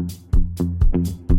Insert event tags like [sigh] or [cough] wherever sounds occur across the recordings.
Welcome to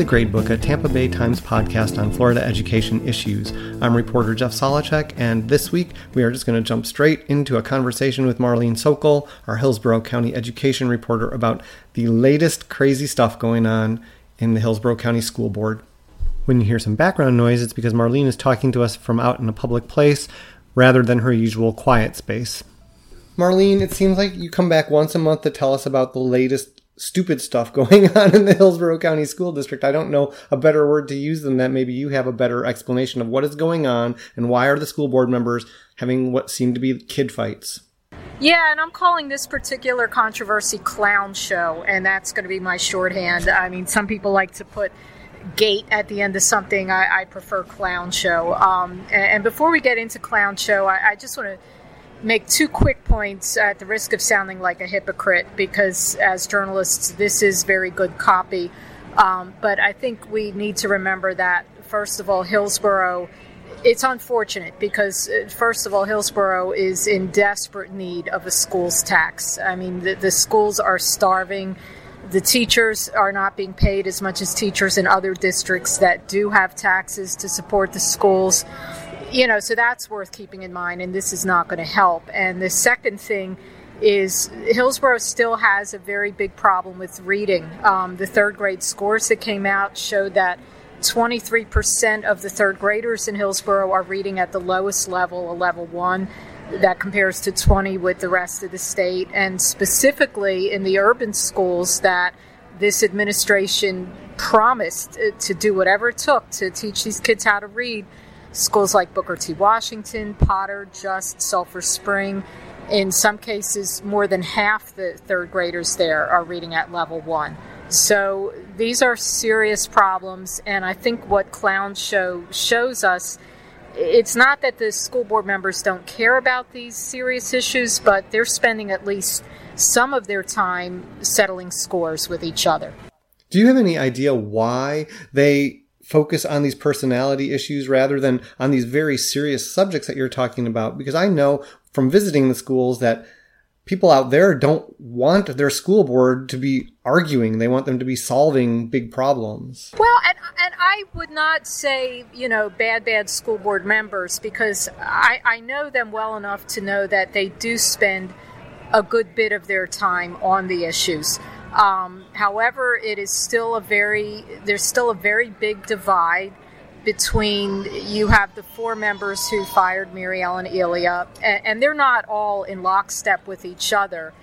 The Gradebook, a Tampa Bay Times podcast on Florida education issues. I'm reporter Jeff Solochek, and this week we are just going to jump straight into a conversation with Marlene Sokol, our Hillsborough County education reporter, about the latest crazy stuff going on in the Hillsborough County School Board. When you hear some background noise, it's because Marlene is talking to us from out in a public place rather than her usual quiet space. Marlene, it seems like you come back once a month to tell us about the latest stupid stuff [laughs] going on in the Hillsborough County School District. I don't know a better word to use than that. Maybe you have a better explanation of what is going on and why are the school board members having what seem to be kid fights. Yeah, and I'm calling this particular controversy clown show, and that's going to be my shorthand. I mean, some people like to put gate at the end of something. I, I prefer clown show. Um, and, and, before we get into clown show, I, I just want to make two quick points at the risk of sounding like a hypocrite because as journalists this is very good copy. Um, but i think we need to remember that first of all hillsborough it's unfortunate because uh, first of all hillsborough is in desperate need of a schools tax. I mean the, the schools are starving. The teachers are not being paid as much as teachers in other districts that do have taxes to support the schools you know, so that's worth keeping in mind, and this is not going to help. And the second thing is Hillsborough still has a very big problem with reading. Um, the third grade scores that came out showed that 23% of the third graders in Hillsborough are reading at the lowest level, a level one. That compares to 20 with the rest of the state. And specifically in the urban schools, that this administration promised to do whatever it took to teach these kids how to read Schools like Booker T. Washington, Potter, Just, Sulphur Spring. In some cases, more than half the third graders there are reading at level one. So these are serious problems, and I think what Clown Show shows us it's not that the school board members don't care about these serious issues, but they're spending at least some of their time settling scores with each other. Do you have any idea why they focus on these personality issues rather than on these very serious subjects that you're talking about. Because I know from visiting the schools that people out there don't want their school board to be arguing. They want them to be solving big problems. Well, and, and I would not say, you know, bad, bad school board members because I, I know them well enough to know that they do spend a good bit of their time on the issues. Um, however, it is still a very there's still a very big divide between you have the four members who fired Mary Ellen Elia, and, and they're not all in lockstep with each other,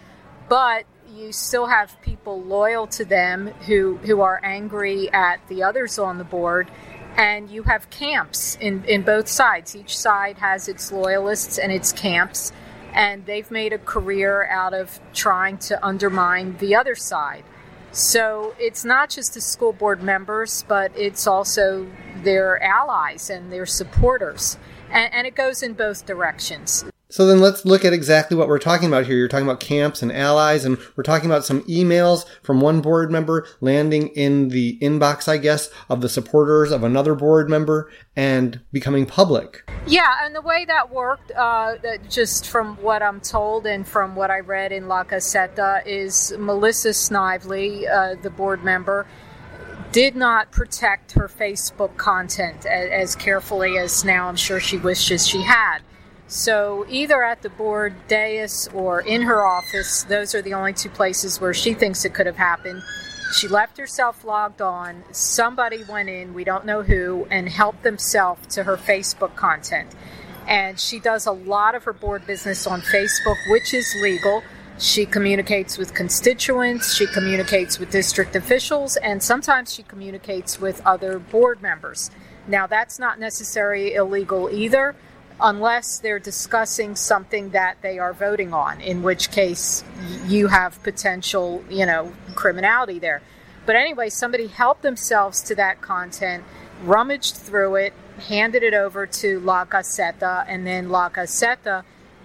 but you still have people loyal to them who who are angry at the others on the board and you have camps in, in both sides. Each side has its loyalists and its camps and they've made a career out of trying to undermine the other side. So it's not just the school board members, but it's also their allies and their supporters. And, and, it goes in both directions. So then let's look at exactly what we're talking about here. You're talking about camps and allies, and we're talking about some emails from one board member landing in the inbox, I guess, of the supporters of another board member and becoming public. Yeah, and the way that worked, uh, just from what I'm told and from what I read in La Gaceta, is Melissa Snively, uh, the board member, did not protect her Facebook content as, as carefully as now I'm sure she wishes she had. So, either at the board dais or in her office, those are the only two places where she thinks it could have happened. She left herself logged on. Somebody went in, we don't know who, and helped themselves to her Facebook content. And she does a lot of her board business on Facebook, which is legal. She communicates with constituents, she communicates with district officials, and sometimes she communicates with other board members. Now, that's not necessarily illegal either unless they're discussing something that they are voting on, in which case you have potential, you know, criminality there. But anyway, somebody helped themselves to that content, rummaged through it, handed it over to La and then La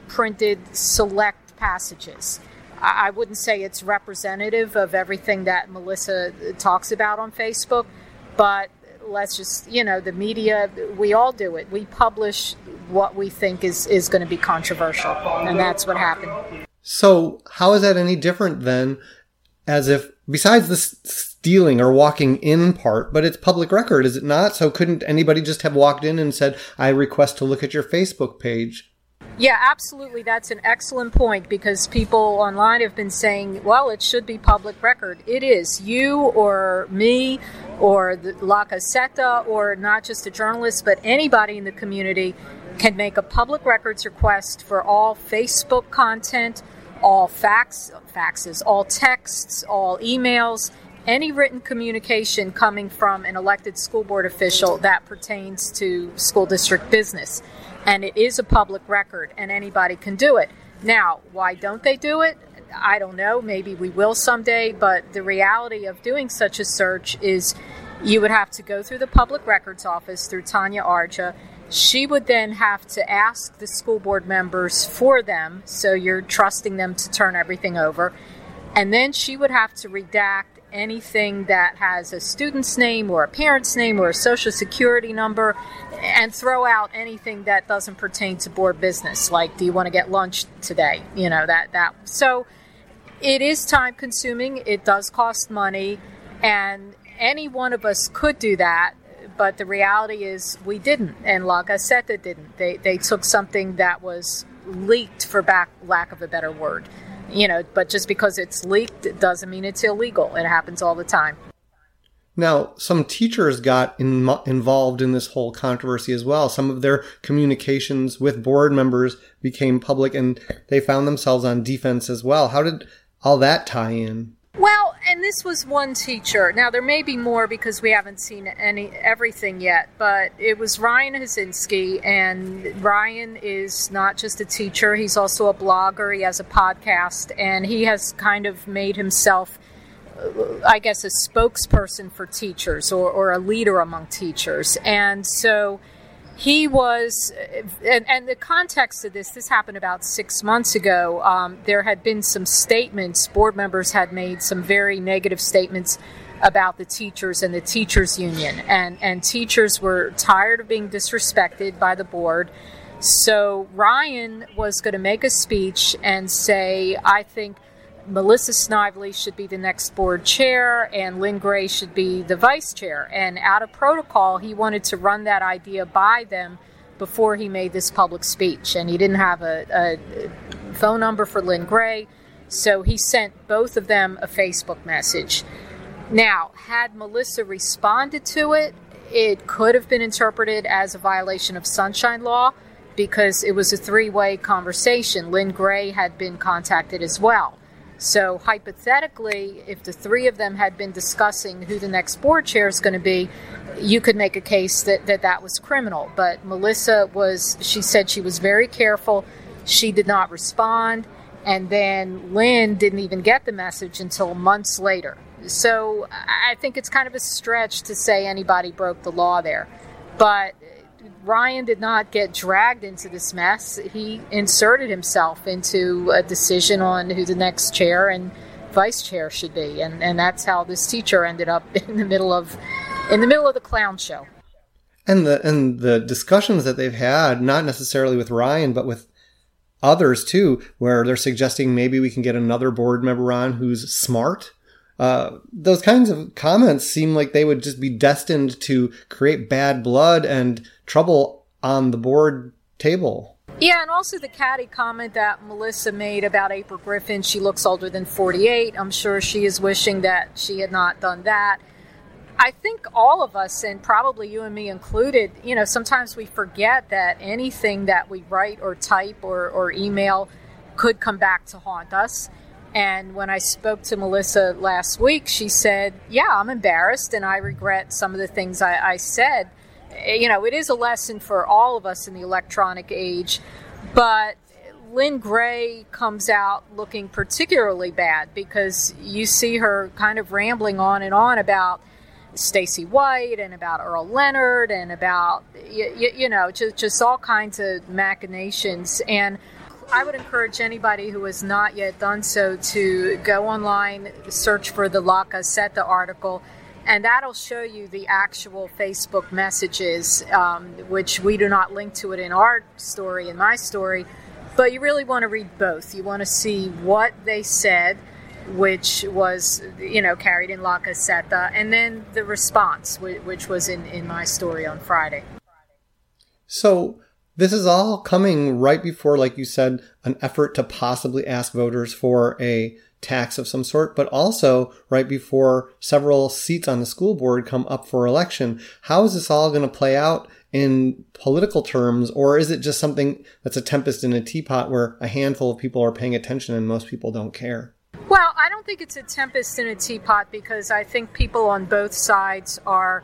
printed select passages. I wouldn't say it's representative of everything that Melissa uh, talks about on Facebook, but let's just, you know, the media, we all do it. We publish what we think is, is going to be controversial, and that's what happened. So, how is that any different than as if, besides the stealing or walking in part, but it's public record, is it not? So, couldn't anybody just have walked in and said, I request to look at your Facebook page? Yeah, absolutely. That's an excellent point because people online have been saying, well, it should be public record. It is. You or me or the La Gaceta or not just a journalist, but anybody in the community can make a public records request for all Facebook content, all fax, faxes, all texts, all emails, any written communication coming from an elected school board official that pertains to school district business and it is a public record and anybody can do it. Now, why don't they do it? I don't know. Maybe we will someday, but the reality of doing such a search is you would have to go through the public records office through Tanya Arja. She would then have to ask the school board members for them, so you're trusting them to turn everything over. And then she would have to redact anything that has a student's name or a parent's name or a social security number and throw out anything that doesn't pertain to board business like do you want to get lunch today? You know that that. So it is time consuming it does cost money and any one of us could do that but the reality is we didn't and La Gaceta didn't they they took something that was leaked for back lack of a better word you know, but just because it's leaked it doesn't mean it's illegal. It happens all the time. Now, some teachers got in, involved in this whole controversy as well. Some of their communications with board members became public and they found themselves on defense as well. How did all that tie in? Well, and this was one teacher. Now there may be more because we haven't seen any everything yet, but it was Ryan Haczynski, and Ryan is not just a teacher; he's also a blogger. He has a podcast, and he has kind of made himself, I guess, a spokesperson for teachers or, or a leader among teachers, and so he was, and, and, the context of this, this happened about six months ago. Um, there had been some statements, board members had made some very negative statements about the teachers and the teachers union, and, and teachers were tired of being disrespected by the board. So Ryan was going to make a speech and say, I think Melissa Snively should be the next board chair and Lynn Gray should be the vice chair. And out of protocol, he wanted to run that idea by them before he made this public speech. And he didn't have a, a phone number for Lynn Gray, so he sent both of them a Facebook message. Now, had Melissa responded to it, it could have been interpreted as a violation of sunshine law because it was a three way conversation. Lynn Gray had been contacted as well. So, hypothetically, if the three of them had been discussing who the next board chair is going to be, you could make a case that, that that was criminal. But Melissa was, she said she was very careful. She did not respond. And then Lynn didn't even get the message until months later. So, I think it's kind of a stretch to say anybody broke the law there. But Ryan did not get dragged into this mess. He inserted himself into a decision on who the next chair and vice chair should be, and, and that's how this teacher ended up [laughs] in the middle of in the middle of the clown show. And the and the discussions that they've had, not necessarily with Ryan, but with others too, where they're suggesting maybe we can get another board member on who's smart. Uh, those kinds of comments seem like they would just be destined to create bad blood and trouble on the board table. Yeah, and also the catty comment that Melissa made about April Griffin. She looks older than 48. I'm sure she is wishing that she had not done that. I think all of us, and probably you and me included, you know, sometimes we forget that anything that we write or type or, or email could come back to haunt us. And when I spoke to Melissa last week, she said, Yeah, I'm embarrassed and I regret some of the things I, I said. Eh, you know, it is a lesson for all of us in the electronic age, but Lynn Gray comes out looking particularly bad because you see her kind of rambling on and on about Stacy White and about Earl Lennard and about you, you know just just all kinds of machinations. And I would encourage anybody who has not yet done so to go online, search for the La Gaceta article, and that'll show you the actual Facebook messages, um, which we do not link to it in our story, in my story. But you really want to read both. You want to see what they said, which was, you know, carried in La Gaceta, and then the response, which was in, in my story on Friday. So this is all coming right before, like you said, an effort to possibly ask voters for a tax of some sort, but also right before several seats on the school board come up for election. How is this all going to play out in political terms, or is it just something that's a tempest in a teapot where a handful of people are paying attention and most people don't care? Well, I don't think it's a tempest in a teapot because I think people on both sides are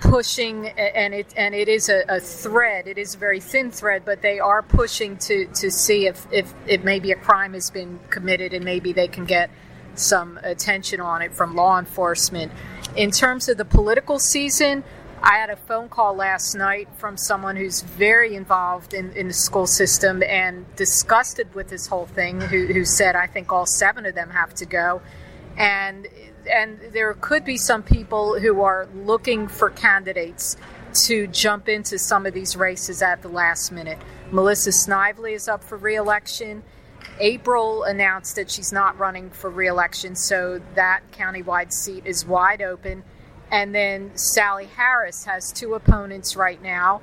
pushing and it and it is a, a, thread it is a very thin thread but they are pushing to to see if if, if maybe a crime has been committed and maybe they can get some attention on it from law enforcement in terms of the political season I had a phone call last night from someone who's very involved in, in the school system and disgusted with this whole thing, who, who said, I think all seven of them have to go. And and there could be some people who are looking for candidates to jump into some of these races at the last minute. Melissa Snively is up for reelection. April announced that she's not running for reelection, so that countywide seat is wide open. And then Sally Harris has two opponents right now.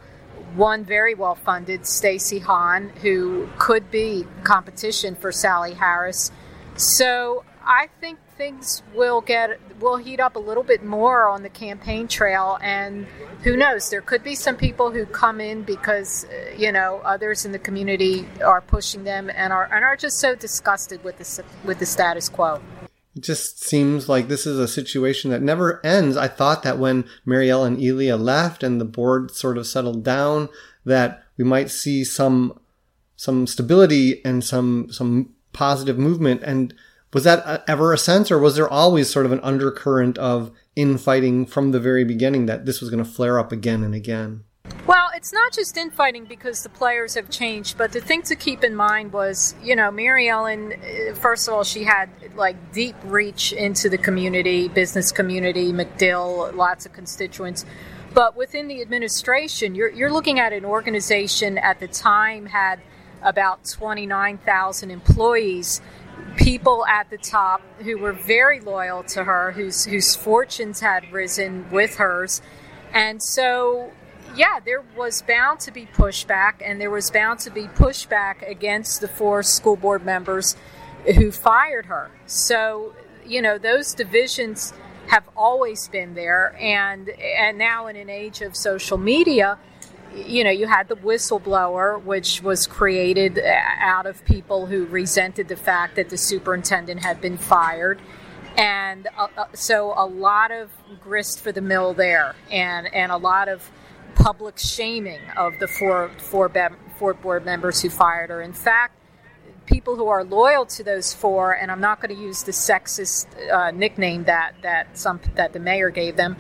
One very well funded, Stacy Hahn, who could be competition for Sally Harris. So I think things will get will heat up a little bit more on the campaign trail and who knows there could be some people who come in because uh, you know others in the community are pushing them and are and are just so disgusted with the with the status quo it just seems like this is a situation that never ends. I thought that when Mary Ellen Elia left and the board sort of settled down, that we might see some some stability and some some positive movement. And was that ever a sense, or was there always sort of an undercurrent of infighting from the very beginning that this was going to flare up again and again? Well, it's not just infighting because the players have changed, but the thing to keep in mind was, you know, Mary Ellen, uh, first of all, she had like deep reach into the community, business community, MacDill lots of constituents. But within the administration, you're, you're looking at an organization at the time had about 29,000 employees people at the top who were very loyal to her, whose whose fortunes had risen with hers, and so yeah, there was bound to be pushback, and there was bound to be pushback against the four school board members who fired her. So you know those divisions have always been there, and and now in an age of social media you know, you had the whistleblower, which was created out of people who resented the fact that the superintendent had been fired. And uh, uh, so a lot of grist for the mill there, and, and a lot of public shaming of the four, four, four board members who fired her. In fact, people who are loyal to those four, and I'm not going to use the sexist uh, nickname that, that, some, that the mayor gave them,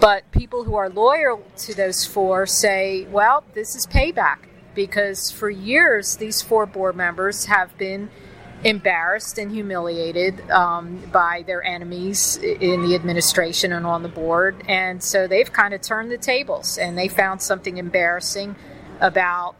but people who are loyal to those four say, well, this is payback because for years these four board members have been embarrassed and humiliated um, by their enemies in the administration and on the board. And so they've kind of turned the tables and they found something embarrassing about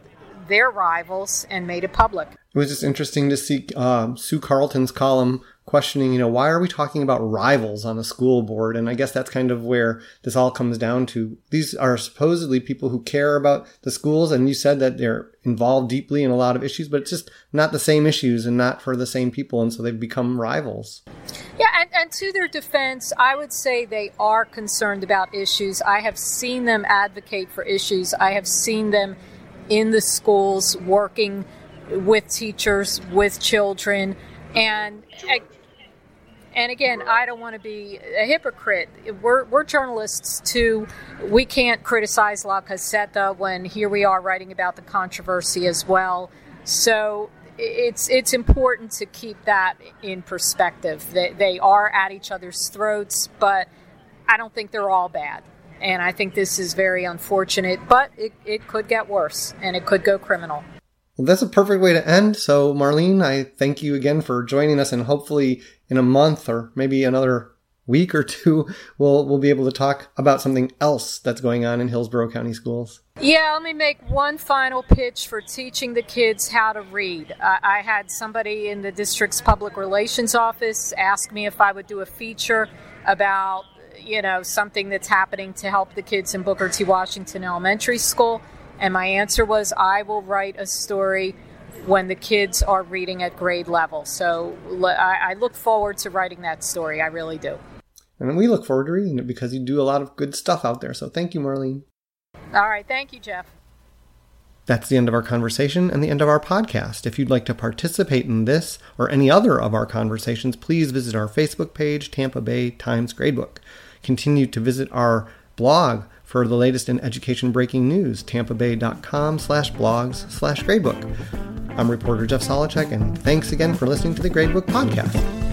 their rivals and made it public. It was just interesting to see uh, Sue Carlton's column questioning, you know, why are we talking about rivals on a school board? And I guess that's kind of where this all comes down to. These are supposedly people who care about the schools, and you said that they're involved deeply in a lot of issues, but it's just not the same issues and not for the same people, and so they've become rivals. Yeah, and, and to their defense, I would say they are concerned about issues. I have seen them advocate for issues. I have seen them in the schools working with teachers, with children, and and again, I don't want to be a hypocrite. We're, we're journalists too. We can't criticize La Gaceta when here we are writing about the controversy as well. So it's it's important to keep that in perspective. They, they are at each other's throats, but I don't think they're all bad. And I think this is very unfortunate, but it, it could get worse and it could go criminal. Well, that's a perfect way to end. So, Marlene, I thank you again for joining us, and hopefully, in a month or maybe another week or two, we'll we'll be able to talk about something else that's going on in Hillsborough County Schools. Yeah, let me make one final pitch for teaching the kids how to read. Uh, I had somebody in the district's public relations office ask me if I would do a feature about you know something that's happening to help the kids in Booker T. Washington Elementary School. And my answer was, I will write a story when the kids are reading at grade level. So I look forward to writing that story. I really do. And we look forward to reading it because you do a lot of good stuff out there. So thank you, Marlene. All right. Thank you, Jeff. That's the end of our conversation and the end of our podcast. If you'd like to participate in this or any other of our conversations, please visit our Facebook page, Tampa Bay Times Gradebook. Continue to visit our blog for the latest in education breaking news, tampabay.com slash blogs slash gradebook. I'm reporter Jeff Solochek, and thanks again for listening to the Gradebook Podcast.